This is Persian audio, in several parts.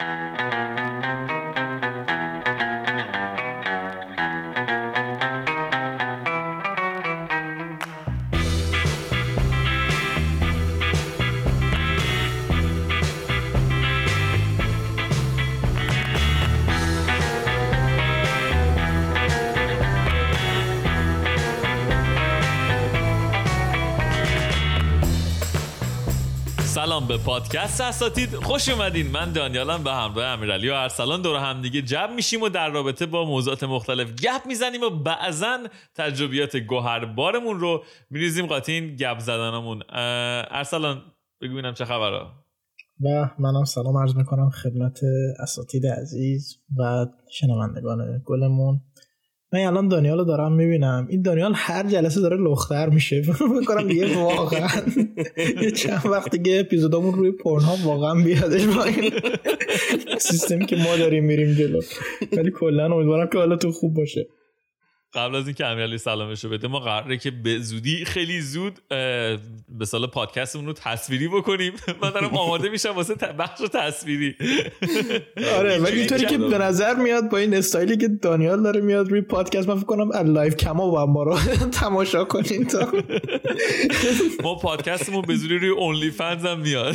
سلام به پادکست اساتید خوش اومدین. من دانیالم به همراه امیرعلی و ارسلان دور هم دیگه جمع میشیم و در رابطه با موضوعات مختلف گپ می‌زنیم و بعضا تجربیات گوهربارمون رو میریزیم قاطی این گپ زدنمون. ارسلان بگو چه خبره و منم سلام عرض می‌کنم خدمت اساتید عزیز و شنوندگان گلمون. من الان دانیال رو دارم می‌بینم. این دانیال هر جلسه داره لختر میشه. می‌کنم دیگه واقعا یه چند وقت دیگه اپیزودامون روی پورن هاب واقعا بیادش با این سیستمی که ما داریم میریم جلو. ولی کلا امیدوارم که حالا تو خوب باشه. قبل از اینکه امیرعلی سلامش رو بده ما قراره که به زودی خیلی زود به سال پادکستمون رو تصویری بکنیم. من دارم آماده میشم واسه بخش تصویری. آره ولی اینطوری که به نظر میاد با این استایلی که دانیال داره میاد روی پادکست من فکر کنم از live cam ها باید ما رو تماشا کنین تا. ما پادکستمون به زودی روی اونلی فنز هم میاد.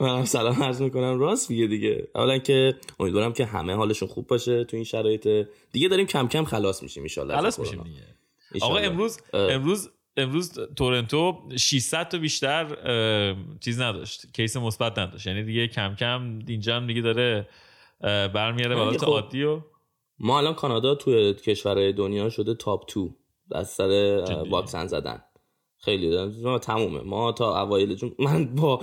من سلام عرض می‌کنم. راست میگه دیگه. اولا که امیدوارم که همه حالشون خوب باشه تو این شرایط. دیگه داریم کم کم خلاص میشیم ان خلاص میشیم دیگه. آقا امروز امروز امروز تورنتو 600 تا بیشتر چیز نداشت کیس مثبت نداشت. یعنی دیگه کم کم اینجا هم دیگه داره برمیاره به خب عادی و ما الان کانادا توی کشورهای دنیا شده top two از سر واکسن زدن. خیلی تمومه. ما تا اوایل June من با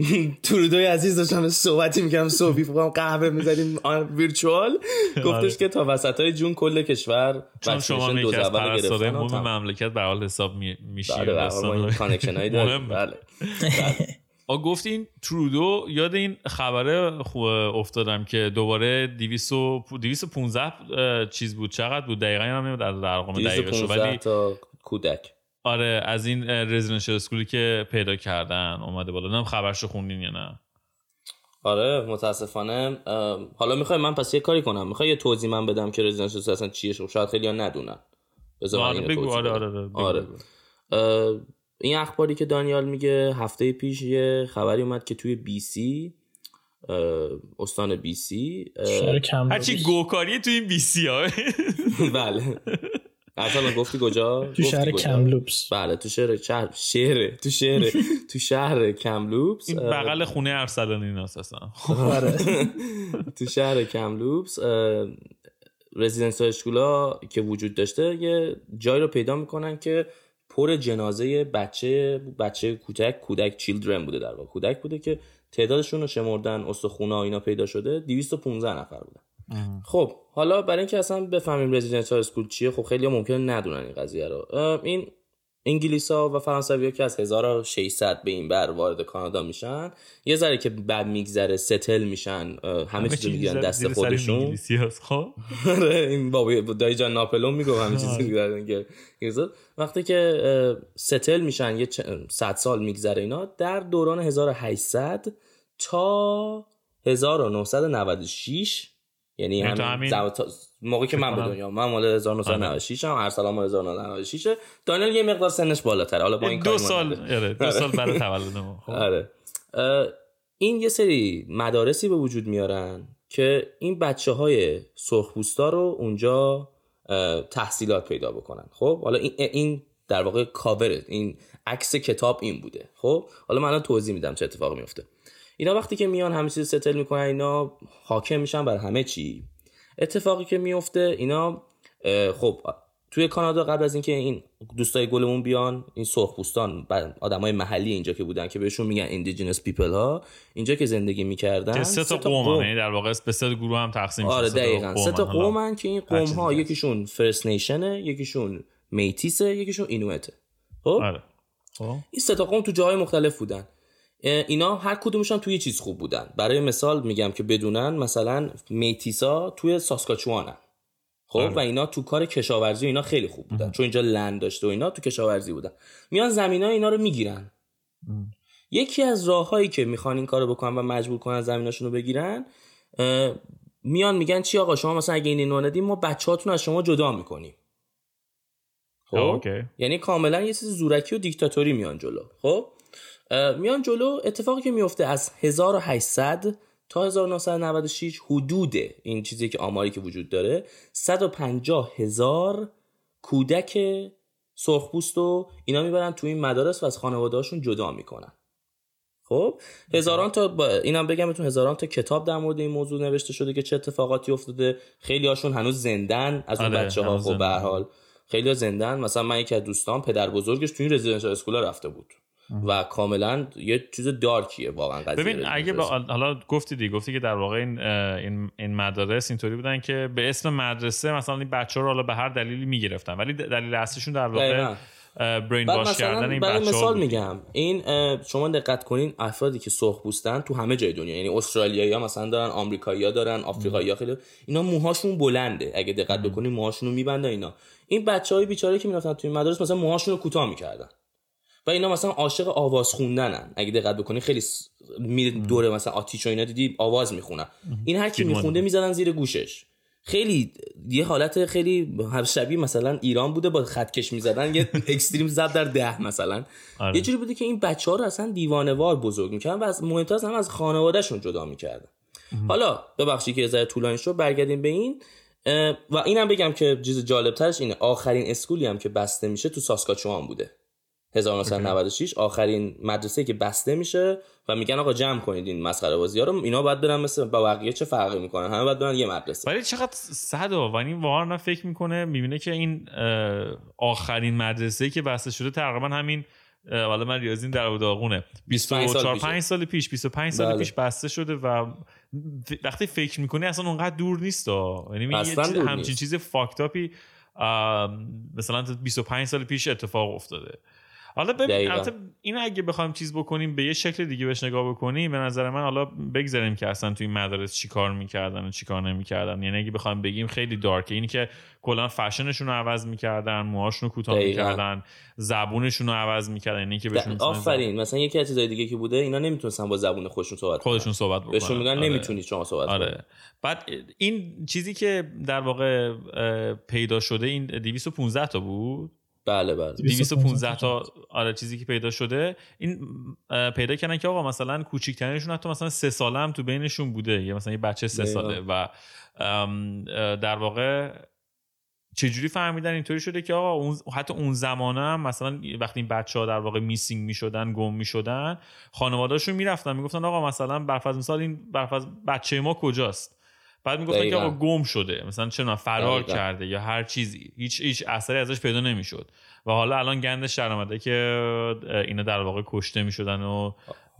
ترودوی عزیز داشتم صحبتی می‌کنم صبحی فقط قهوه می‌زدیم virtual. گفتش که تا وسط های June کل کشور چون شما یکی از پرستاره مملکت به حال حساب میشی بله connection هایی بله. آ گفتین ترودو یاد این خبره خوب افتادم که دوباره 215 چیز بود. چقدر بود؟ دقیقا هم نمی‌دونم در رقم دقیقش ولی تا کودک. آره از این رزیدنشال اسکولی که پیدا کردن اومده بالا. نم خبرشو خوندین یا نه. آره متاسفانه حالا می‌خوای من پس یه کاری کنم. می‌خوای یه توضیح من بدم که رزیدنشال اصلا چیه؟ شاید خیلی ها ندونن. آره بگو. آره آره, آره. این اخباری که دانیال میگه هفته پیش یه خبری اومد که توی بی سی استان بی سی هرچی گوکاری توی این بی سی ها. بله. اصلا گفتی کجا؟ تو شهر کملوپس. بله تو شهر شهر شهر تو شهر تو شهر کملوپس. این بغل خونه ارسلان این اساسا آره. تو شهر کملوپس رزیدنس اشکولا که وجود داشته یه جای رو پیدا می‌کنن که پر جنازه بچه بچه کودک کودک چیلدرن بوده در واقع. کودک بوده که تعدادشون رو شمردن استخونه اینا پیدا شده. 215 نفر بودن. خب حالا برای اینکه اصلا بفهمیم رزیدنشال اسکول چیه خب خیلی ممکنه ندونن این قضیه رو. این انگلیس ها و فرانسوی ها که از 1600 به این بر وارد کانادا میشن یه ذره که بعد میگذره ستل میشن همه چیز می‌گیرن دست خودشون. خب. آره، این بابا دایی جان ناپلون میگه همه چیز می‌گیرن وقتی که ستل میشن یه 100 سال میگذره اینا در دوران 1800 تا 1996 یعنی همین موقعی که من به دنیا من مال 1996 هم ارسلان مال 1996 دانیل یه مقدار سنش بالاتره. حالا با این دو سال آره دو سال برای تولد ما. خب. آره. این یه سری مدارسی به وجود میارن که این بچه های سرخپوستا رو اونجا تحصیلات پیدا بکنن. خب حالا این, این در واقع کاوره این عکس کتاب این بوده. خب حالا من توضیح میدم چه اتفاقی میفته. اینا وقتی که میان همه چیز settle می‌کنن اینا حاکم میشن بر همه چی. اتفاقی که میفته اینا خب توی کانادا قبل از اینکه این دوستای گلمون بیان این سرخپوستان آدمای محلی اینجا که بودن که بهشون میگن Indigenous people ها اینجا که زندگی می‌کردن که سه تا قوم. یعنی در واقع به سه گروه هم تقسیم آره دقیقاً. سه تا قوم که این قوم ها یکیشون فرست نیشنه یکیشون میتیسه یکیشون خب؟ آره. خب. این سه تا قوم تو جاهای مختلف بودن. اینا هر کدومشون توی چیز خوب بودن. برای مثال میگم که بدونن مثلا میتیسا توی ساسکاچوانن. خب آره. و اینا تو کار کشاورزی اینا خیلی خوب بودن. چون اینجا لند داشته و اینا تو کشاورزی بودن. میان زمین اینا رو می‌گیرن. یکی از راههایی که می‌خوان این کارو بکنن و مجبور کنن زمیناشون رو بگیرن میان میگن چی آقا شما مثلا اگه این ندیم ما بچه‌هاتون از شما جدا می‌کنیم. خب؟ یعنی کاملا یه چیز زورکی و دیکتاتوری میان جلو. خب؟ میان جلو اتفاقی که میفته از 1800 تا 1996 حدود این چیزی که آماری که وجود داره 150 هزار کودک سرخپوست و اینا می‌برن تو این مدارس و از خانوادهاشون جدا می‌کنن. خب هزاران تا با اینم بگم بهتون هزاران تا کتاب در مورد این موضوع نوشته شده که چه اتفاقاتی افتاده. خیلی هاشون هنوز زندن از اون آره، بچه ها خب به حال. خیلی زندن. مثلا من یکی از دوستان پدر بزرگش تو این رزیدنشال اسکول رفته بود. و کاملا یه چیز دارکیه واقعا قضیه. ببین اگه با حالا گفتی دی گفتی که در واقع این این, این مدارس اینطوری بودن که به اسم مدرسه مثلا این بچه رو حالا به هر دلیلی می‌گرفتن ولی دلیل اصلیشون در واقع برین باش کردن این بچه مثال میگم این شما دقت کنین افرادی که سرخ پوستن تو همه جای دنیا یعنی استرالیایی ها مثلا دارن آمریکایی دارن آفریقایی ها خیلی اینا موهاشون بلنده اگه دقت بکنین موهاشون رو میبندن اینا. این بچه های بیچاره که می‌رفتن تو این مدارس مثلا موهاشون رو کوتاه می‌کردن. و اینا مثلا عاشق آواز خوندنن. اگه دقت بکنی خیلی میره دوره مثلا آتیش و اینا دیدی آواز می‌خونن. این هر کی میخونده می‌زدن زیر گوشش. خیلی یه حالت خیلی شبیه مثلا ایران بوده با خطکش می‌زدن یه اکستریم زد در ده مثلا. آره. یه جوری بوده که این بچه ها رو اصلا دیوانوار بزرگ می‌کردن و از مهمتر هم از خانوادهشون جدا می‌کردن. حالا ببخشید که ذره طولانی شد برگردیم به این. و اینم بگم که چیز جالب ترش اینه آخرین اسکولی هم که بسته میشه تو ساسکاچوان بوده. 1996 آخرین مدرسه که بسته میشه و میگن آقا جمع کنید این مسخره بازی ها رو. اینا باید برن مثل با بقیه چه فرقی می‌کنن همه باید برن یه مدرسه. ولی چقدر صد و این واقعا فکر می‌کنه می‌بینه که این آخرین مدرسه که بسته شده تقریبا همین والا من ریاضیم در داغونه 24 5 سال پیش 25 سال بله. پیش بسته شده و وقتی فکر می‌کنی اصلا اونقدر دور نیست یعنی همچین چیز فاکتاپی مثلا 25 سال پیش اتفاق افتاده. حالا ببین این اگه بخوایم چیز بکنیم به یه شکل دیگه بهش نگاه بکنیم به نظر من حالا بگذاریم که اصلا توی مدارس چیکار می‌کردن و چیکار نمی‌کردن. یعنی اگه بخوایم بگیم خیلی دارکه اینی که کلا فشنشون رو عوض می‌کردن موهاشون رو کوتاه می‌کردن زبونشون رو عوض می‌کردن یعنی که بهشون آفرین. مثلا یکی از چیزای دیگه که بوده اینا نمی‌تونستن با زبون خودشون صحبت خودشون صحبت بکنن. بهشون میگن آره. نمی‌تونید شما صحبت آره. بعد این چیزی که در واقع پیدا شده این 215 تا بود؟ بله بله. 215 تا آره چیزی که پیدا شده. این پیدا کردن که آقا مثلا کوچیکترینشون حتی مثلا سه ساله هم تو بینشون بوده. یا مثلا یه بچه سه ساله و در واقع چجوری فهمیدن اینطوری شده که آقا اون حتی اون زمانه هم مثلا وقتی این بچه ها در واقع میسینگ می‌شدن گم می‌شدن خانوادهشون می‌رفتن می‌گفتن آقا مثلا برفض مثال این برفض بچه ما کجاست؟ بعد می‌گفتن که آقا گم شده. مثلا چه فرار کرده یا هر چیزی. هیچ هیچ اثری ازش پیدا نمی‌شد. و حالا الان گندش در آمده که اینا در واقع کشته می‌شدن و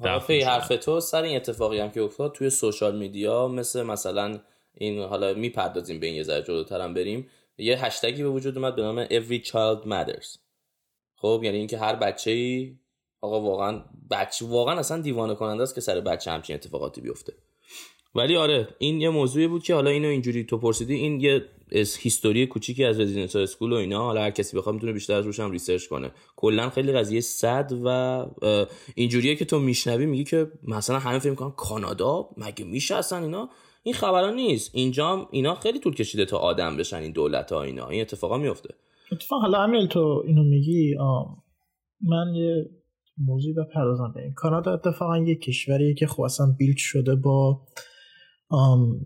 دفعه حرف تو سر این اتفاقی هم که افتاد توی سوشال میدیا مثل مثلا این حالا می‌پردازیم به این یه ذره جلوتر هم بریم. یه هشتگی به وجود اومد به نام every child matters. خب یعنی اینکه هر بچه ای آقا واقعا بچه واقعا اصلا دیوانه کننده است که سر بچه همچین اتفاقاتی بیفته. ولی آره این یه موضوعی بود که حالا اینو اینجوری تو پرسیدی این یه history کوچیکی از residence school و اینا. حالا هر کسی بخواد می‌تونه بیشتر از روش هم research کنه. کلا خیلی قضیه sad و اینجوریه که تو میشنوی میگی که مثلا همه فکر می‌کنن کانادا؟ مگه میشه اصلا اینا؟ این خبران نیست. اینجا اینا خیلی طول کشیده تا آدم بشن این دولت ها اینا. این اتفاقا میفته اتفاق حالا امیل تو اینو میگی؟ من یه موضوعی بپردازم به این. کانادا اتفاقا یه کشوریه که خب اصلا شده با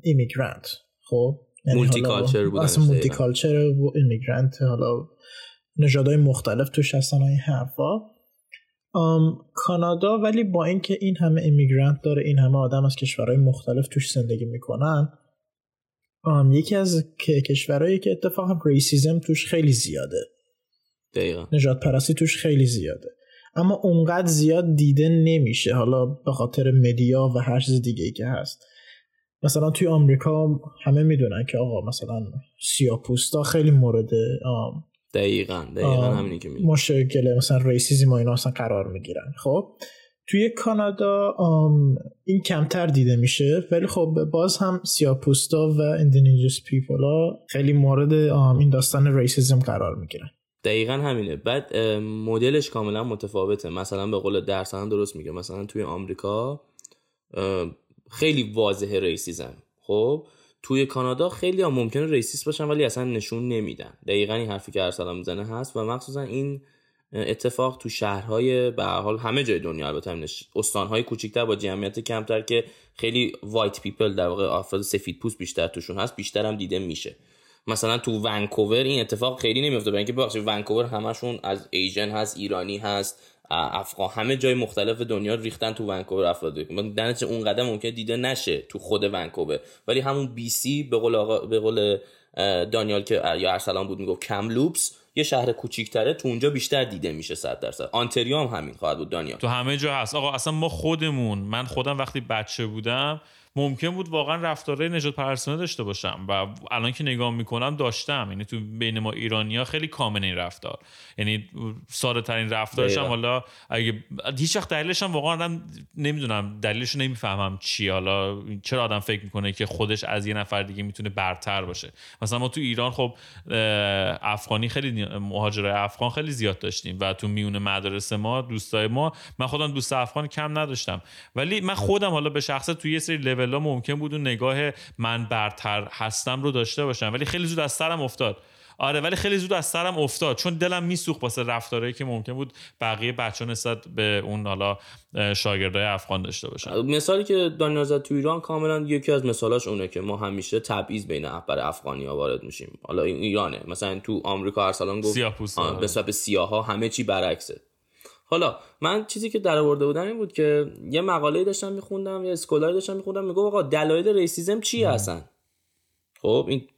immigrant خب multiculture بود اصلا multiculture و immigrant حالا نژادهای مختلف توش هستن این حرفا. کانادا ولی با اینکه این همه immigrant داره این همه آدم از کشورهای مختلف توش زندگی می‌کنن یکی از کشورهایی که اتفاقا racism توش خیلی زیاده. دقیقا. نژاد پرستی توش خیلی زیاده. اما اونقدر زیاد دیده نمیشه حالا به خاطر media و هر چیز دیگه ای که هست. مثلا توی آمریکا همه می‌دونن که آقا مثلا سیاپوستا خیلی مورد دقیقا دقیقا همینی که مشکل مثلا racism و اینا اصلا قرار می‌گیرن. خب توی کانادا این کمتر دیده میشه ولی خب باز هم سیاپوستا و Indigenous people ا خیلی مورد این داستان racism قرار می‌گیرن. دقیقا همینه. بعد مدلش کاملا متفاوته. مثلا به قول درس هم درست میگه. مثلا توی آمریکا خیلی واضحه racism. خب توی کانادا خیلی هم ممکنه racist باشن ولی اصلا نشون نمیدن. دقیقا این حرفی که ارسلان می‌زنه هست و مخصوصا این اتفاق تو شهرهای به حال همه جای دنیا. البته همین استانهای کوچیکتر با جمعیت کمتر که خیلی white people در واقع افراد سفید پوست بیشتر توشون هست بیشتر هم دیده میشه. مثلا تو ونکوور این اتفاق خیلی نمیفته برای اینکه ونکوور همشون از Asian هست ایرانی هست. افغان همه جای مختلف دنیا ریختن تو ونکوور افراد. دنچ اون قدم ممکن دیده نشه تو خود ونکوور. ولی همون بی سی به قول آقا به قول دانیال که یا ارسلان بود می‌گفت کملوپس یه شهر کوچیکتره تو اونجا بیشتر دیده میشه 100 درصد. آنتریو هم همین خواهد بود دانیال. تو همه جا هست. آقا اصلا ما خودمون من خودم وقتی بچه بودم ممکن بود واقعا رفتاره نجات پرستانه داشته باشم و الان که نگاه می‌کنم داشتم. یعنی تو بین ما ایرانیا خیلی کامن این رفتار. یعنی ساده ترین رفتارش هم حالا اگه هیچ وقت دلیلش هم واقعا نمی‌دونم. دلیلش نمی‌فهمم چی. حالا چرا آدم فکر می‌کنه که خودش از یه نفر دیگه می‌تونه برتر باشه. مثلا ما تو ایران خب افغانی خیلی مهاجرای افغان خیلی زیاد داشتیم و تو میون مدارس ما دوستای ما من خودم دوست افغان کم نداشتم. ولی من خودم حالا به شخصه توی یه سری لول ممکن بود اون نگاه من برتر هستم رو داشته باشم. ولی خیلی زود از سرم افتاد. آره ولی خیلی زود از سرم افتاد. چون دلم میسوخت واسه رفتارهایی که ممکن بود بقیه بچه نسبت به اون حالا شاگردای افغان داشته باشن. مثالی که دانیال زد تو ایران کاملا یکی از مثالاش اونه که ما همیشه تبعیض بین اخبار افغانی ها وارد میشیم. حالا این ایرانه. مثلا تو آمریکا ارسلان گفت سیاه به سیاه ها همه چی برعکسه. حالا من چیزی که در آورده بودم این بود که یه مقاله داشتم میخوندم یه اسکولاری داشتم میخوندم میگم آقا دلایل ریسیزم چی هستن؟ خب این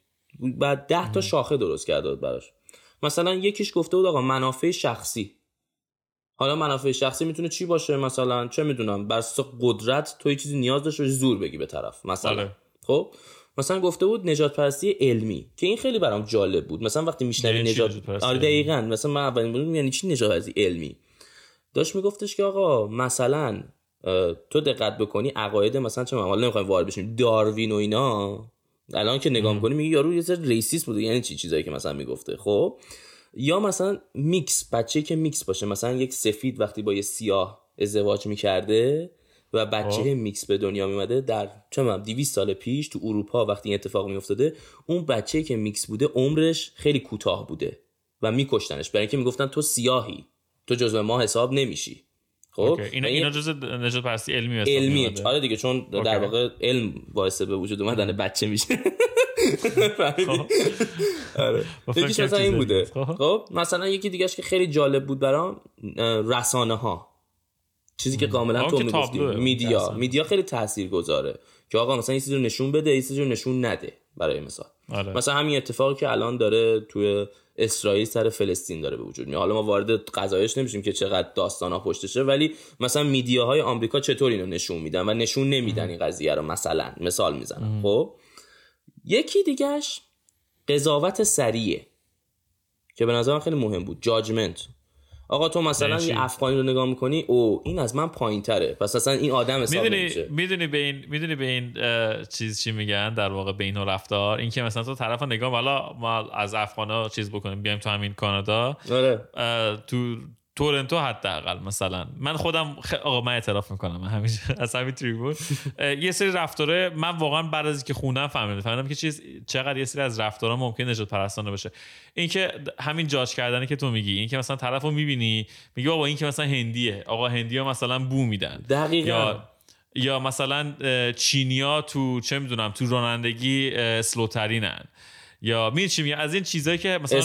بعد ده تا شاخه درست کرده بود براش. مثلا یکیش گفته بود آقا منافع شخصی. حالا منافع شخصی می‌تونه چی باشه مثلا؟ چه می‌دونم بر قدرت تو یه چیزی نیاز داشته زور بگی به طرف مثلا. آره. خب مثلا گفته بود نجات پرستی علمی که این خیلی برام جالب بود. مثلا وقتی میشنوی یعنی نجات آره دقیقاً. مثلا من اولین بودم یعنی چی نجات پرستی علمی؟ داشت میگفتش که آقا مثلا تو دقت بکنی عقاید مثلا چه حالا نمی‌خوایم وارد بشیم. داروین و اینا. الان که نگاه می‌کنی میگی یارو یه ذره racist بوده. یعنی چی چیزایی که مثلا می‌گفته. خب؟ یا مثلا میکس بچه که میکس باشه. مثلا یک سفید وقتی با یه سیاه ازدواج می‌کرده و بچه خب. میکس به دنیا میومده در چه 200 سال پیش تو اروپا وقتی این اتفاق میافتاده اون بچه که میکس بوده عمرش خیلی کوتاه بوده و میکشتنش. برای اینکه می‌گفتن تو سیاهی. تو جزو ما حساب نمیشی. خب؟ اینا اینا جزء نجات پرستی علمی حساب علمی. آره دیگه چون در واقع علم باعث به وجود اومدن بچه میشه. خب. آره. یکیش مثلا این بوده. خب. مثلا یکی دیگهش که خیلی جالب بود برام رسانه ها چیزی که کاملا تو می‌گفتی. میدیا. میدیا خیلی تاثیر گذاره که آقا مثلا این چیزی رو نشون بده این چیزی رو نشون نده برای مثال. آره. مثلا همین اتفاقی که الان داره توی اسرائیل سر فلسطین داره به وجود میاد. حالا ما وارد قضایش نمیشیم که چقدر داستان ها پشتشه ولی مثلا میدیاهای آمریکا چطور اینو نشون میدن و نشون نمیدن این قضیه رو مثلا؟ مثال می‌زنم. خب؟ یکی دیگهش قضاوت سریعه که به نظرم خیلی مهم بود. جاجمنت آقا تو مثلا یه افغانی رو نگاه می‌کنی او این از من پایین تره پس اصلا این آدم حساب می‌دونی می‌دونی به این می‌دونی به این چیز چی میگن؟ در واقع به این رفتار. این که مثلا تو طرف نگاه حالا ما از افغانا چیز بکنیم بیایم تو همین کانادا. آره. تو تورنتو حداقل مثلا. من خودم خ... آقا من اعتراف می‌کنم. من همیشه از همین تریبون. یه سری رفتاره من واقعا بعد از که خوندم فهمیدم. فهمیدم که چیز چقدر یه سری از رفتارا ممکن نجات پرستانه باشه اینکه همین جاج کردنی که تو میگی این که مثلا طرفو می‌بینی میگی بابا این که مثلا هندیه. آقا هندیا مثلا بو میدن. دقیقاً. یا یا مثلا چینیا تو چه می‌دونم تو رانندگی سلوترینن. یا می چی از این چیزایی که مثلا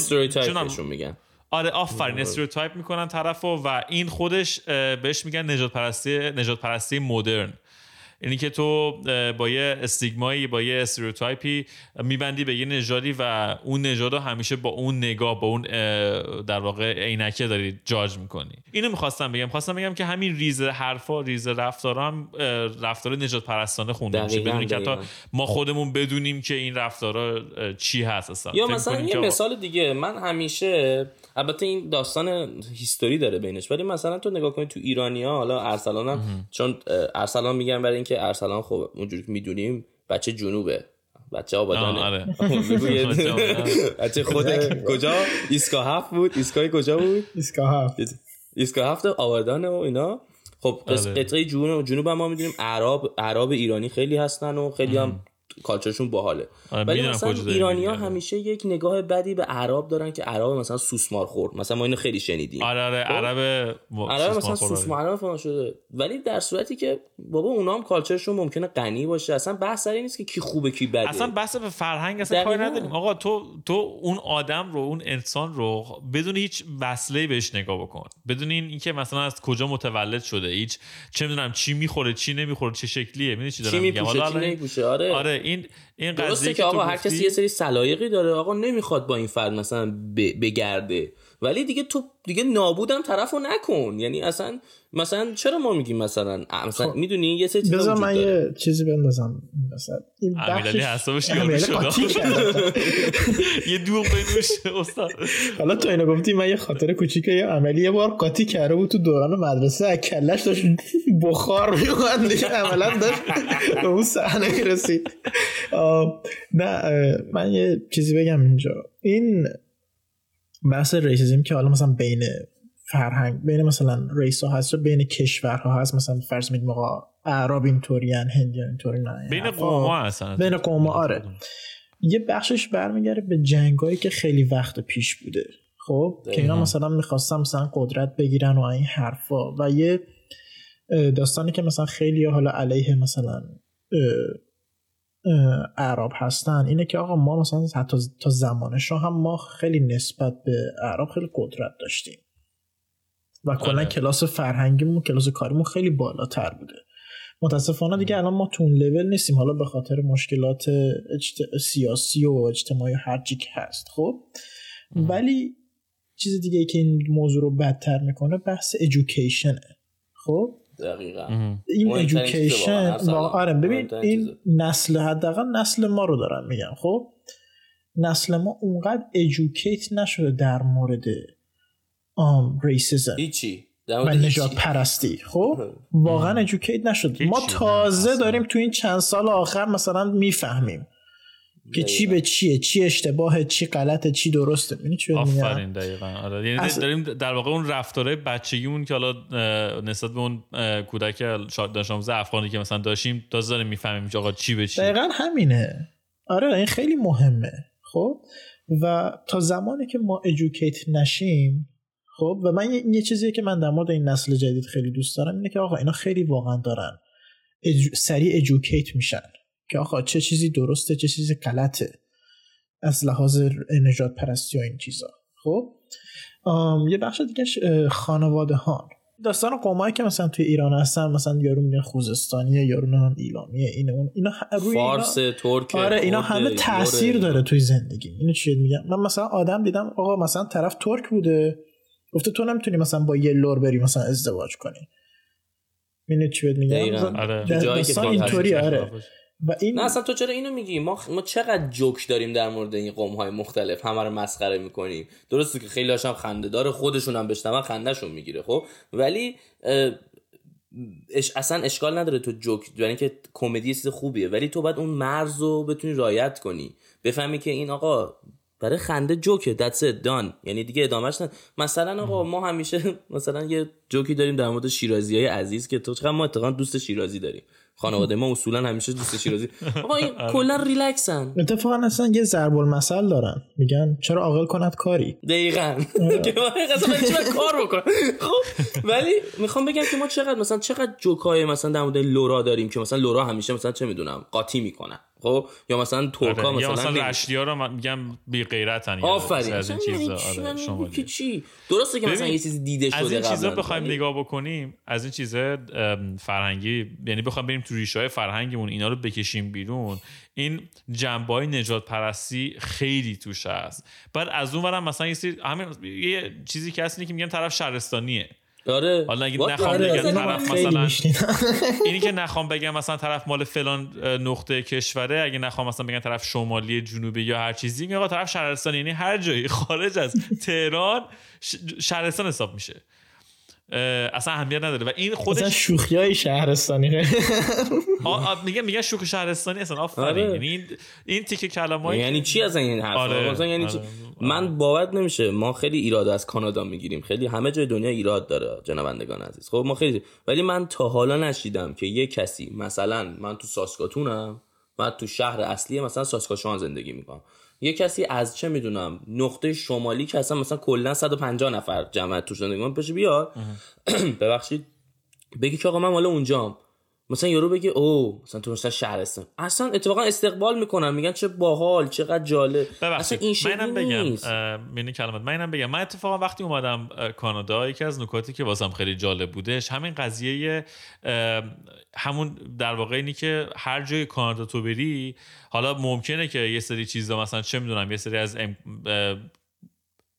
میگن. آره آفرین stereotype می‌کنن طرفو و این خودش بهش میگن نژاد پرستی نژاد پرستی مدرن. اینی که تو با یه stigma یی با یه stereotype ی میبندی به یه نژادی و اون نژاد همیشه با اون نگاه با اون در واقع عینکه داری جاج می‌کنی. اینو می‌خواستم بگم. خواستم بگم که همین ریز حرفا ریز رفتارا هم رفتار نژاد پرستانه خونده میشه. بدون که حتی ما خودمون بدونیم که این رفتارا چی هست اصلا. یا مثلا یه مثال دیگه. من همیشه البته این داستان history داره بینش. ولی مثلا تو نگاه کنی تو ایرانیا حالا ارسلان هم چون ارسلان میگن برای اینکه ارسلان خب اونجوری که می‌دونیم بچه جنوبه. بچه آبادانه. آره. بچه خود کجا؟ ایسگاه هفت بود. ایسگاه کجا بود؟ ایسگاه هفت. ایسگاه هفت آبادانه و اینا. خب قطعه جنوب جنوب هم ما می‌دونیم عرب عرب ایرانی خیلی هستن و خیلی هم کالچرشون باحاله. آره، ولی مثلا ایرانی ها. همیشه یک نگاه بدی به عرب دارن که عرب مثلا سوسمار خورد. مثلا ما اینو خیلی شنیدیم. آره آره خب؟ عرب عرب مثلا سوسمار عرب فلان شده. ولی در صورتی که بابا اونا هم کالچرشون ممکنه غنی باشه. اصلا بحث سر نیست که کی خوبه کی بده. اصلا بحث به فرهنگ اصلا کاری. نداریم. آقا تو تو اون آدم رو اون انسان رو بدون هیچ وصله بهش نگاه بکن. بدون این اینکه مثلا از کجا متولد شده. هیچ چه می‌دونم چی می‌خوره چی نمی‌خوره چه شکلیه. می‌دونی چی دارم میگم؟ آره. آره این این درسته قضیه که آقا هر کسی یه سری سلایقی داره آقا نمی‌خواد با این فرد مثلا ب- بگرده. ولی دیگه تو دیگه نابودم طرفو نکن. یعنی اصلا مثلا چرا ما میگیم مثلا مثلا خب. می‌دونی یه سری چیزا بذار من داره. یه چیزی بندازم مثلا. این بخشش حسابش یارو شد. یه دوغ بنوش استاد. حالا تو اینو گفتی من یه خاطر کوچیک یه عملی یه بار قاطی کرده بود تو دوران مدرسه. از کلش داشت بخار میومد دیگه عملا داشت به اون صحنه رسید آه، نه من یه چیزی بگم اینجا این بحث ریسیزم که حالا مثلا بین فرهنگ بین مثلا ریس ها هست یا بین کشورها هست مثلا فرض میگیم آقا اعراب اینطورین هندی اینطوری نه بین. قوم ها هستن بین قوم‌ها، آره. یه بخشش برمیگرده به جنگایی که خیلی وقت پیش بوده خب که اینا. مثلا می‌خواستن مثلا قدرت بگیرن و این حرفا و یه داستانی که مثلا خیلی حالا علیه مثلا اعراب هستن اینه که آقا ما مثلا حتی تا زمان شاه هم ما خیلی نسبت به اعراب خیلی قدرت داشتیم. و کلا آره. کلاس فرهنگیمون کلاس کاریمون خیلی بالاتر بوده. متاسفانه دیگه الان ما تو اون لول نیستیم. حالا به خاطر مشکلات اجت... سیاسی و اجتماعی و هر چی که هست خب. ولی چیز دیگه ای که این موضوع رو بدتر می‌کنه بحث education ه خب؟ دقیقا. این education. آره ببین این. نسل حداقل نسل ما رو دارم میگم خب نسل ما اونقدر educate نشده در مورد آم racism هیچی و. نجات پرستی خب آره. واقعا ایژوکیت نشد ما تازه. داریم تو این چند سال آخر مثلا می‌فهمیم که چی. به چیه؟ چی اشتباهه؟ چی غلطه؟ چی درسته؟ می‌بینی چی آفرین دقیقا. آره یعنی اصلا- داریم در واقع اون رفتارهای بچگیمون که حالا نسبت به اون کودک شاید دانش آموز افغانی که مثلا داشتیم تازه داریم می‌فهمیم آقا چی به چی. دقیقا همینه. آره این خیلی مهمه خب؟ و تا زمانی که ما ایژوکیت نشیم خب؟ و من یه, یه چیزیه که من در مورد این نسل جدید خیلی دوست دارم اینه که آقا اینا خیلی واقعا دارن اج... سریع ایژوکیت میشن. که آقا چه چیزی درسته چه چیزی غلطه از لحاظ نجات پرستی و این چیزا. خب؟ یه بخش دیگه خانواده ها داستان قومایی که مثلا توی ایران هستن مثلا یارو میگن خوزستانیه یارو نمی‌دونم ایلامیه اینه اون اینا روی اینا- فارس ترک آره اینا همه تاثیر داره توی زندگی. اینو چی میگم من مثلا آدم دیدم آقا مثلا طرف ترک بوده. گفته تو نمی‌تونی مثلا با یه لور بری مثلا ازدواج کنی. اینو چی بهت میگم آره. اینطوری. آره. و این نه اصلا تو چرا اینو میگی؟ ما ما چقدر جوک داریم در مورد این قوم های مختلف همه رو مسخره می‌کنیم. درسته که خیلی هاشم خنده داره خودشون هم بشنون خندهشون می‌گیره خب؟ ولی اش اصلا اشکال نداره تو جوک یعنی که کمدی چیز خوبیه. ولی تو باید اون مرز رو بتونی رایت کنی. بفهمی که این آقا برای خنده جوکه. That's it. Done. یعنی دیگه ادامهش نه مثلا آقا ما همیشه مثلا یه جوکی داریم در مورد شیرازی های عزیز که تو چقدر ما اتفاقا دوست شیرازی داریم. خانواده ما اصولا همیشه دوست شیرازی. آقا این کلا ریلکسن. اتفاقا اصلا یه ضرب المثل دارن. میگن چرا عاقل کند کاری؟ دقیقا. که برای چی باید کار بکن خب ولی می‌خوام بگم که ما چقدر مثلا چقدر جوکای مثلا در مورد لورا داریم که مثلا لورا همیشه مثلا چه می‌دونم قاطی می‌کنن خب یا مثلا ترکا آره. یا مثلا مثلا رشتی ها رو من میگم بی غیرتن یا آفرین از این چیزا چی؟ آره یعنی شمالی. که چی درسته که مثلا یه چیزی دیده شده از این چیزا بخوایم نگاه بکنیم از این چیزا فرهنگی یعنی بخوایم بریم تو ریشه های فرهنگمون اینا رو بکشیم بیرون این جنبه های نجات پرستی خیلی توش هست بعد از اون ورم مثلا یه, سری- همین یه چیزی که هست که میگن طرف شهرستانیه آره. حالا اگه نخوام the بگم طرف مثلا- اینی که نخوام بگم مثلا طرف مال فلان نقطه کشوره اگه نخوام مثلا بگم طرف شمالی جنوبی یا هر چیزی آقا طرف شهرستان یعنی هر جایی خارج از تهران شهرستان حساب میشه. اصلا اهمیت نداره و این خودش شوخی های شهرستانی میگه میگه شوخی شهرستانی اصلا آفرین آره. یعنی این این تیکه کلمه‌ای یعنی چی از این حرف آره. مثلا یعنی چی؟ آره. من باور نمیشه ما خیلی ایراد از کانادا می‌گیریم خیلی همه جای دنیا ایراد داره جنابندگان عزیز خب ما خیلی ولی من تا حالا نشیدم که یه کسی مثلا من تو ساسکاتونم من تو شهر اصلی مثلا ساسکاچوان زندگی می‌کنم یه کسی از چه می‌دونم نقطه شمالی که اصلا مثلا کلا 150 نفر جمع تو زندگی بشه بیاد ببخشید. بگی که آقا من مال اونجام. مثلا یارو بگه او مثلا تو مثلا شهرستان اصلا اتفاقا استقبال می‌کنن میگن چه باحال چقدر جالب. اصلا این من اینم شکلی بگم مینی کلمات من اینم بگم. من اتفاقا وقتی اومدم کانادا یکی از نکاتی که واسم خیلی جالب بودش همین قضیه همون در واقع اینی که هر جای کانادا تو بری حالا ممکنه که یه سری چیزا مثلا چه می‌دونم یه سری از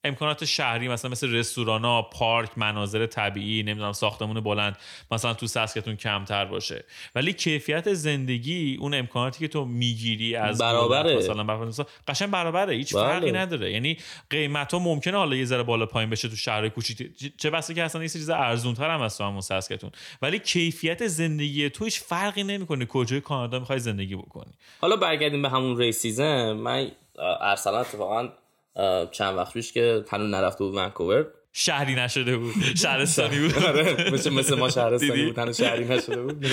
امکانات شهری مثلا مثل رستوران ها پارک مناظر طبیعی نمی‌دونم ساختمون بلند مثلا تو سسکتون کمتر باشه. ولی کیفیت زندگی اون امکاناتی که تو می‌گیری از برابره. مثلا مثلا قشنگ برابره. هیچ بله. فرقی نداره. یعنی قیمت ها ممکنه حالا یه ذره بالا پایین بشه تو شهر کوچیک. چه بسا که اصلا یه چیز ارزون تر هم از تو همون سسکتون. ولی کیفیت زندگی تو هیچ فرقی نمی‌کنه کجای کانادا می‌خوای زندگی بکنی. حالا برگردیم به همون racism من ارسلان اتفاقا چند وقت پیش که هنوز نرفته بود ونکوور. شهری نشده بود. شهرستانی بود. آره مثل مثل ما شهرستانی؟ بود. هنوز شهری نشده بود.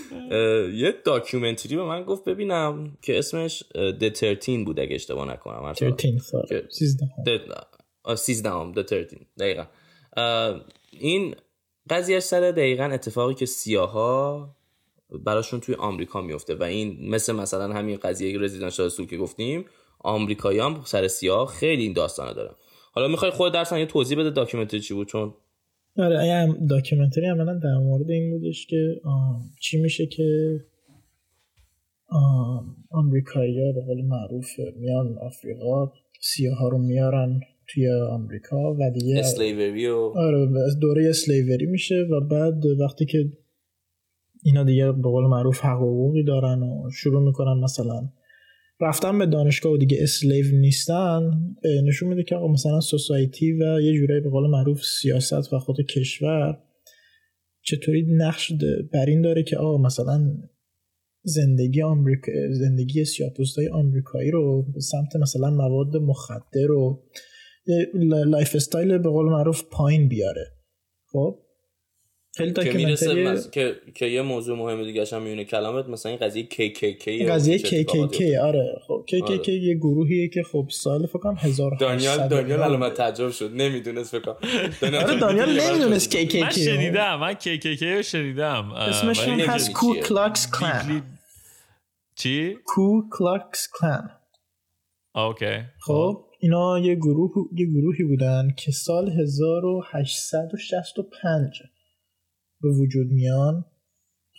یه documentary به من گفت ببینم که اسمش The 13th بود اگه اشتباه نکنم. ارسلان. 13 سال. که- 13 سیزدهم The 13th دقیقا. این قضیهش سر دقیقا اتفاقی که سیاها براشون توی آمریکا میفته و این مثل مثلا همین قضیه residential school که گفتیم آمریکایی هم سر سیاه خیلی این داستانه دارن. حالا می‌خوای خودت ارسلان یه توضیح بده documentary چی بود؟ چون آره این documentary عملا در مورد این بودش که چی میشه که آمریکایی ها به قول معروف میان آفریقا سیاه ها رو میارن توی آمریکا و دیگه اسلیوری و آره دوره اسلیوری میشه و بعد وقتی که اینا دیگه به قول معروف حقوقی دارن و شروع می‌کنن مثلا رفتن به دانشگاه و دیگه اسلیو نیستن نشون میده که آقا مثلا سوسایتی و یه جورایی به قول معروف سیاست و خود کشور چطوری نقش بر این داره که آقا مثلا زندگی آمریکا زندگی سیاه‌پوستای آمریکایی رو به سمت مثلا مواد مخدر و lifestyle به قول معروف پایین بیاره. خب؟ خیلی که می‌رسه مز... که... که یه موضوع مهم دیگه هم میونه کلامت مثلا این قضیه KKK قضیه KKK آره. خب KKK آره. یه گروهیه که خب سال فکر کنم 1800 دانیال دانیال علامت تعجب شد. نمی‌دونست فکر کنم. آره دانیال نمی‌دونست KKK من شنیدم من KKK رو شنیدم. اسمشون هست Ku. Klux Klan چی؟ Ku Klux Klan okay. خب اینا یه گروه یه گروهی بودن که سال 1865 به وجود میان.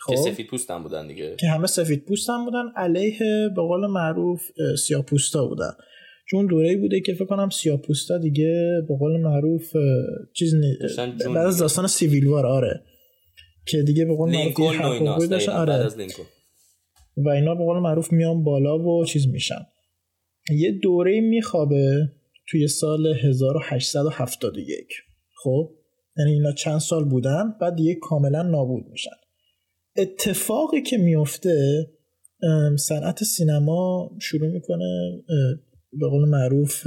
که خب. سفید پوست بودن دیگه. که همه سفید پوستن بودن علیه به قول معروف اه، سیاه‌پوستا بودن. چون دوره بوده که فکر کنم سیاه‌پوستا دیگه به قول معروف چیز نی... بعد از. داستان سیویل وار آره. که دیگه به قول معروف داشتن. آره. و اینا به قول معروف میان بالا و چیز میشن. یه دوره میخوابه توی سال 1871 خب؟ یعنی اینا چند سال بودن بعد دیگه کاملا نابود میشن اتفاقی که میفته صنعت سینما شروع می‌کنه به قول معروف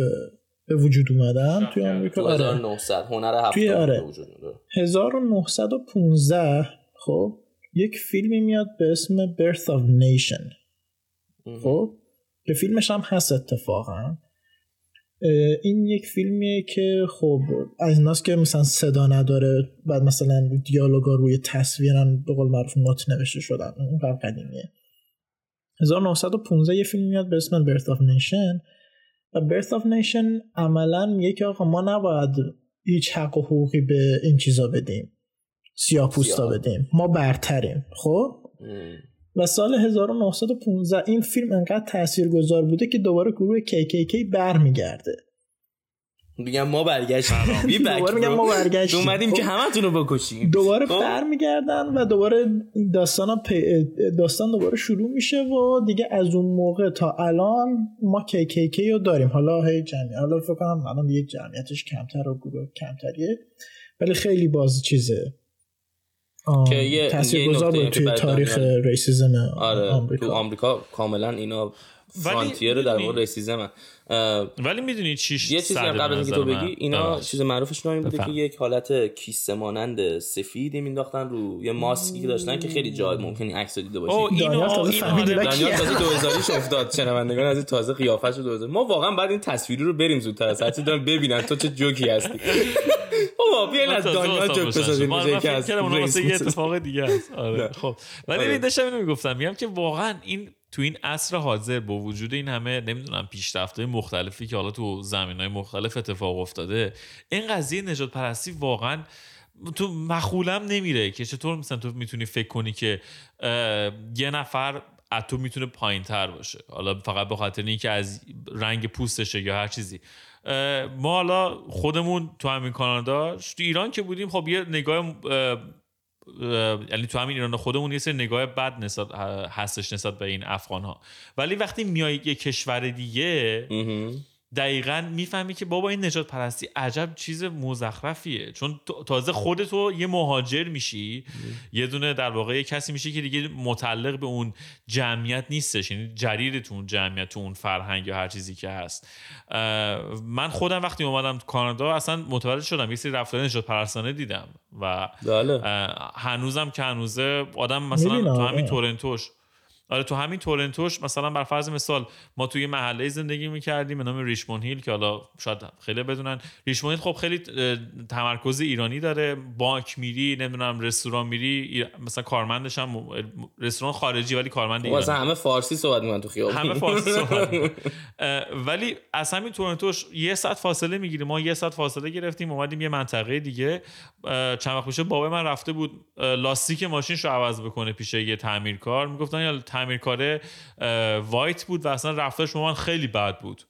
به وجود اومدن توی آمریکا تو آره. 1900 هنر هفتاد توی آره. به وجود اومده. 1915 خب یک فیلمی میاد به اسم Birth of Nation خب که فیلمش هم هست اتفاقا این یک فیلمیه که خب از ایناست که مثلا صدا نداره بعد مثلا دیالوگا روی تصویرن به قول معروف نوت نوشته شدن. اون قدیم قدیمیه. 1915 یه فیلم میاد به اسم Birth of Nation. و Birth of Nation عملا میگه که آقا ما نباید هیچ حق و حقوقی به این چیزا بدیم. سیاه پوستا سیاه. بدیم. ما برتریم. خب. و سال 1915 این فیلم انقدر تاثیرگذار بوده که دوباره گروه KKK برمیگرده. میگم ما برگشتیم. دوباره میگم ما برگشتیم. اومدیم خب. که همتون رو بکشیم. دوباره خب. برمیگردن و دوباره داستان داستان دوباره شروع میشه و دیگه از اون موقع تا الان ما KKK رو داریم. حالا هی جمعی حالا فکر کنم الان دیگه جمعیتش کمتر و گروه کمتریه. ولی خیلی باز چیزه. که یه تاثیرگذار بود توی تاریخ ریسیزم آره آمریکا. تو آمریکا کاملا اینا فرانتیر در مورد ریسیزم ولی می‌دونی چیش یه چیزی هم قبل از اینکه تو بگی اینا چیز معروفشون این بوده که. یک حالت کیسه مانند سفیدی مینداختن رو یه ماسکی که داشتن که خیلی جا ممکنی عکس دیده باشی. اینو اینو آره،؟ تازه 2000 ش افتاد. شنوندگان از این تازه قیافش رو 2000 ما واقعا بعد این تصویری رو بریم زودتر از هرچی دارم ببینن تو چه جوکی هستی؟ بابا بیاین از واسه جوک. بسازیم. که فکر کردم اونا واسه یه اتفاق دیگه است. آره خب. ولی آره. آره. داشتم اینو می‌گفتم. میگم که واقعا این تو این عصر حاضر با وجود این همه نمی‌دونم پیشرفت‌های مختلفی که حالا تو زمینهای مختلف اتفاق افتاده این قضیه نجات پرستی واقعا تو مخولم نمیره که چطور مثلا تو می‌تونی فکر کنی که یه نفر از تو می‌تونه پایین تر باشه. حالا فقط به خاطر اینکه از رنگ پوستشه یا هر چیزی. ما حالا خودمون تو همین کانادا تو ایران که بودیم خب یه نگاه اه، اه، یعنی تو همین ایران خودمون یه سری نگاه بد نسبت هستش نسبت به این افغان ها ولی وقتی میای یه کشور دیگه دقیقا می‌فهمی که بابا این نجات پرستی عجب چیز مزخرفیه. چون تازه خودتو یه مهاجر میشی یه دونه در واقع یه کسی میشی که دیگه متعلق به اون جمعیت نیستش یعنی جریر تو اون جمعیت تو اون فرهنگ یا هر چیزی که هست. من خودم وقتی اومدم تو کانادا اصلا متوجه شدم یه سری رفتار نجات پرستانه دیدم و بله. هنوزم که هنوزه آدم مثلا تو همین آره. تورنتوش آره تو همین تورنتوش مثلا بر فرض مثال ما توی محله زندگی می‌کردیم به نام ریشمون هیل که حالا شاید خیلی بدونن. ریشمون هیل خب خیلی تمرکز ایرانی داره. بانک میری نمی‌دونم رستوران میری مثلا کارمندش هم رستوران خارجی ولی کارمند ایرانی واسه همه فارسی صحبت می‌کنن تو خیابون. همه فارسی صحبت ولی از همین تورنتوش یه ساعت فاصله می‌گیریم. ما یه ساعت فاصله گرفتیم اومدیم یه منطقه دیگه. چند وقت پیش بابا من رفته بود لاستیک ماشینش رو عوض بکنه پیش یه تعمیرکار. می‌گفتن یا تعمیرکاره وایت بود و اصلا رفتارش با من خیلی بد بود.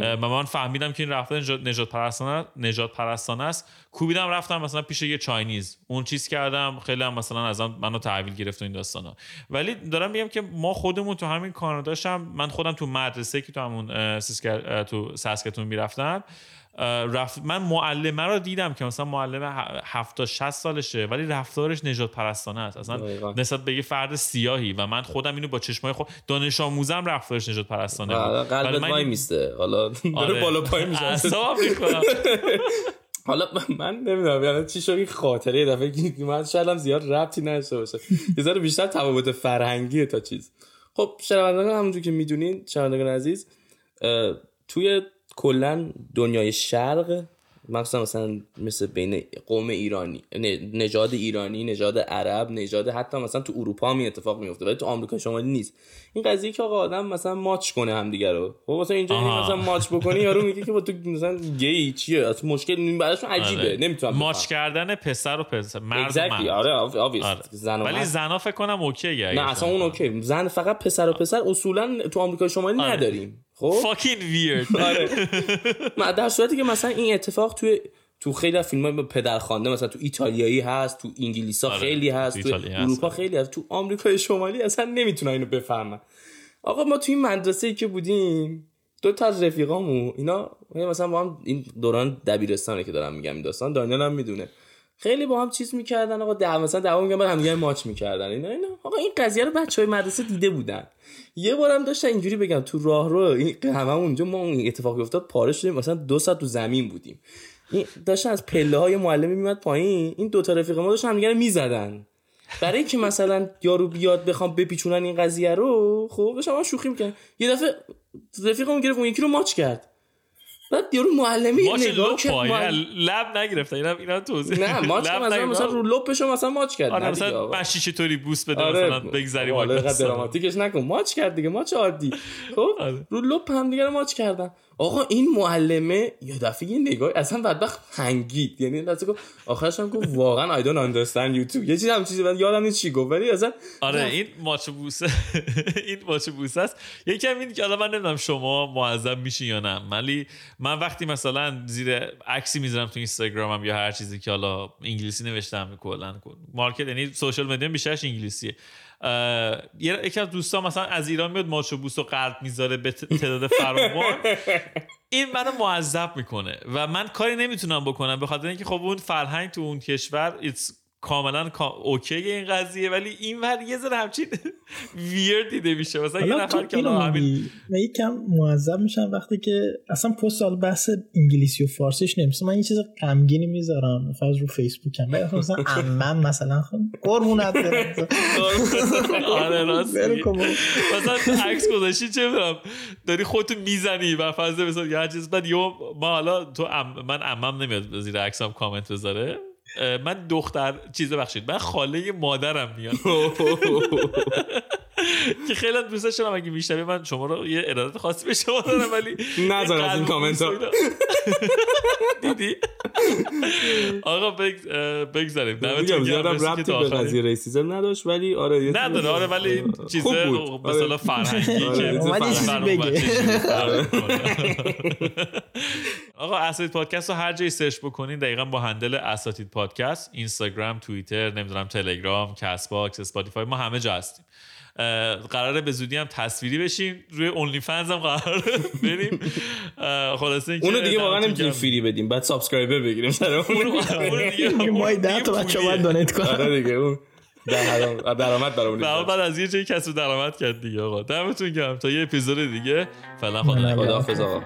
و من فهمیدم که این رفتار نجات, پرستانه نجات پرستانه است. کوبیدم رفتم مثلا پیش یه چاینیز. اون چیز کردم خیلی هم مثلا ازم منو تحویل گرفت و این داستانا. ولی دارم میگم که ما خودمون تو همین کاناداش هم من خودم تو مدرسه که تو همون سیسکر تو ساسکتون می‌رفتم رفت من معلمه رو دیدم که مثلا معلمه ه- 70 60 سالشه ولی رفتارش نجات پرستانه است اصلا دقیقاً. نسبت به یه فرد سیاهی و من خودم اینو با چشمای خود دانش آموزم رفتارش نجات پرستانه بود. ولی قلبت من وای میسته حالا داره آره. بالا پایین میشه. حالا من نمی‌دونم یعنی چی شد این خاطره یه دفعه که من شاید هم زیاد ربطی نداشته باشه یه ذره بیشتر تفاوت فرهنگی تا چیز خب شنوندگان همونجور که می‌دونین شنوندگان عزیز توی کلا دنیای شرق مخصوصا مثلا مثل بین قوم ایرانی نژاد ایرانی نژاد عرب نژاد حتی مثلا تو اروپا هم این اتفاق میفته ولی تو آمریکا شمالی نیست این قضیه که آقا آدم مثلا ماچ کنه همدیگه رو خب مثلا اینجا آها. مثلا ماچ بکنی یارو میگه که با تو مثلا گی چیه اصلا مشکل براشون عجیبه آره. نمی‌تونم ماچ کردن پسر و پسر مرد exactly. آره. آره. زن و ولی. زنا فکر کنم اوکیه نه اصلا اون اوکی زن فقط پسر و پسر اصولا تو آمریکا شمالی آره. نداریم خب؟ Fucking weird. آره. من در صورتی که مثلا این اتفاق توی تو خیلی از فیلم های پدرخوانده مثلا تو ایتالیایی هست تو انگلیسا آره، خیلی هست تو. اروپا خیلی هست تو آمریکای شمالی اصلا نمی‌تونن اینو بفهمن. آقا ما تو این مدرسه که بودیم دو تا از رفیقامون اینا مثلا با هم این دوران دبیرستانه که دارم میگم این داستان دانیال هم می‌دونه. خیلی با هم چیز می‌کردن. آقا ده مثلا دعوا میگن بعد همدیگه ماچ می‌کردن. اینا اینا. آقا این قضیه رو بچه های مدرسه دیده بودن. یه بارم داشتن اینجوری بگم تو راه رو این همه اونجا ما اون اتفاقی افتاد پاره شدیم مثلا دو ساعت تو زمین بودیم. این داشتن از پله های معلمی میمد پایین این دو تا رفیق ما داشتن همدیگه رو می‌زدن. برای اینکه مثلا یارو بیاد بخوام بپیچونن این قضیه رو خب داشتن ما شوخی می‌کنن یه دفعه رفیقمون گرفت اون یکی رو ماچ کرد. بعد یارو معلمی نگاه کرد معلم- لب نگرفته اینا اینا توضیح نه ماچ لب مثلا. مثلا رو لپشو مثلا ماچ کرد آره مثلا. مشی چطوری بوس بده آره مثلا بگذری داستان. دراماتیکش نکن ماچ کرد دیگه ماچ عادی خب آره. رو لپ هم دیگه ماچ کردن آقا این معلمه یه دفعه یه نگاه اصلا بدبخت هنگید یعنی دسته گفت آخرش هم گفت واقعا I don't understand you too یه چیزی هم چیزی بعد یادم نیست چی گفت ولی اصلا آره این ماچ بوسه این ماچ بوسه است. یکم این که حالا من نمی‌دونم شما معذب میشین یا نه ولی من وقتی مثلا زیر عکسی می‌ذارم تو اینستاگرامم یا هر چیزی که حالا انگلیسی نوشتم کلا market یعنی social media بیشترش انگلیسیه. یکی از دوستان مثلا از ایران میاد ماچ و بوس و قلب می‌ذاره به تعداد فراوان. این منو معذب می‌کنه و من کاری نمی‌تونم بکنم به خاطر اینکه خب اون فرهنگ تو اون کشور کاملا okay این قضیه ولی این ور یه ذره همچین ویر دیده میشه. مثلا یه نفر که همین من یکم معذب میشم وقتی که اصلا پست سال بحث انگلیسی و فارسیش نمیشه. من یه چیز غمگینی می‌ذارم فرض رو فیسبوکم. بعد مثلا عمم مثلا خب قربونت برم. آره راست مثلا عکس گذاشتی چه می‌دونم داری خودتو می‌زنی و فرض مثلا یه چیز بعد یه ما حالا تو من عمم نمیاد زیر عکسام کامنت بذاره. من دختر چیز بخشید من خاله مادرم میاد. که خیلی دوست دارم اگه میشنوی من شما رو یه ارادت خاصی به شما دارم ولی نظر از این کامنت دیدی؟ آقا بگذریم. میگم زیادم ربطی به قضیه racism نداشت ولی آره نداره آره ولی این چیزه مثلا آره. فرهنگی آره، که آره. آقا اساتید پادکست رو هر جایی سرچ بکنین دقیقا با handle اساتید پادکست اینستاگرام توییتر نمی‌دونم تلگرام کست باکس اسپاتیفای ما همه جا هستیم. قراره به زودی هم تصویری بشیم. روی OnlyFans هم قراره بریم. خلاصه اینکه اونو دیگه واقعا نمی‌تونیم free بدیم. بعد subscriber بگیریم. سر اونو دیگه ما 10 تا بچه باید donate کنم آره دیگه اون درآمد برامون بعد از یه جایی کسب درآمد کرد دیگه آقا. دمتون گرم. تا یه اپیزود دیگه. فعلا خدا خداحافظ آقا.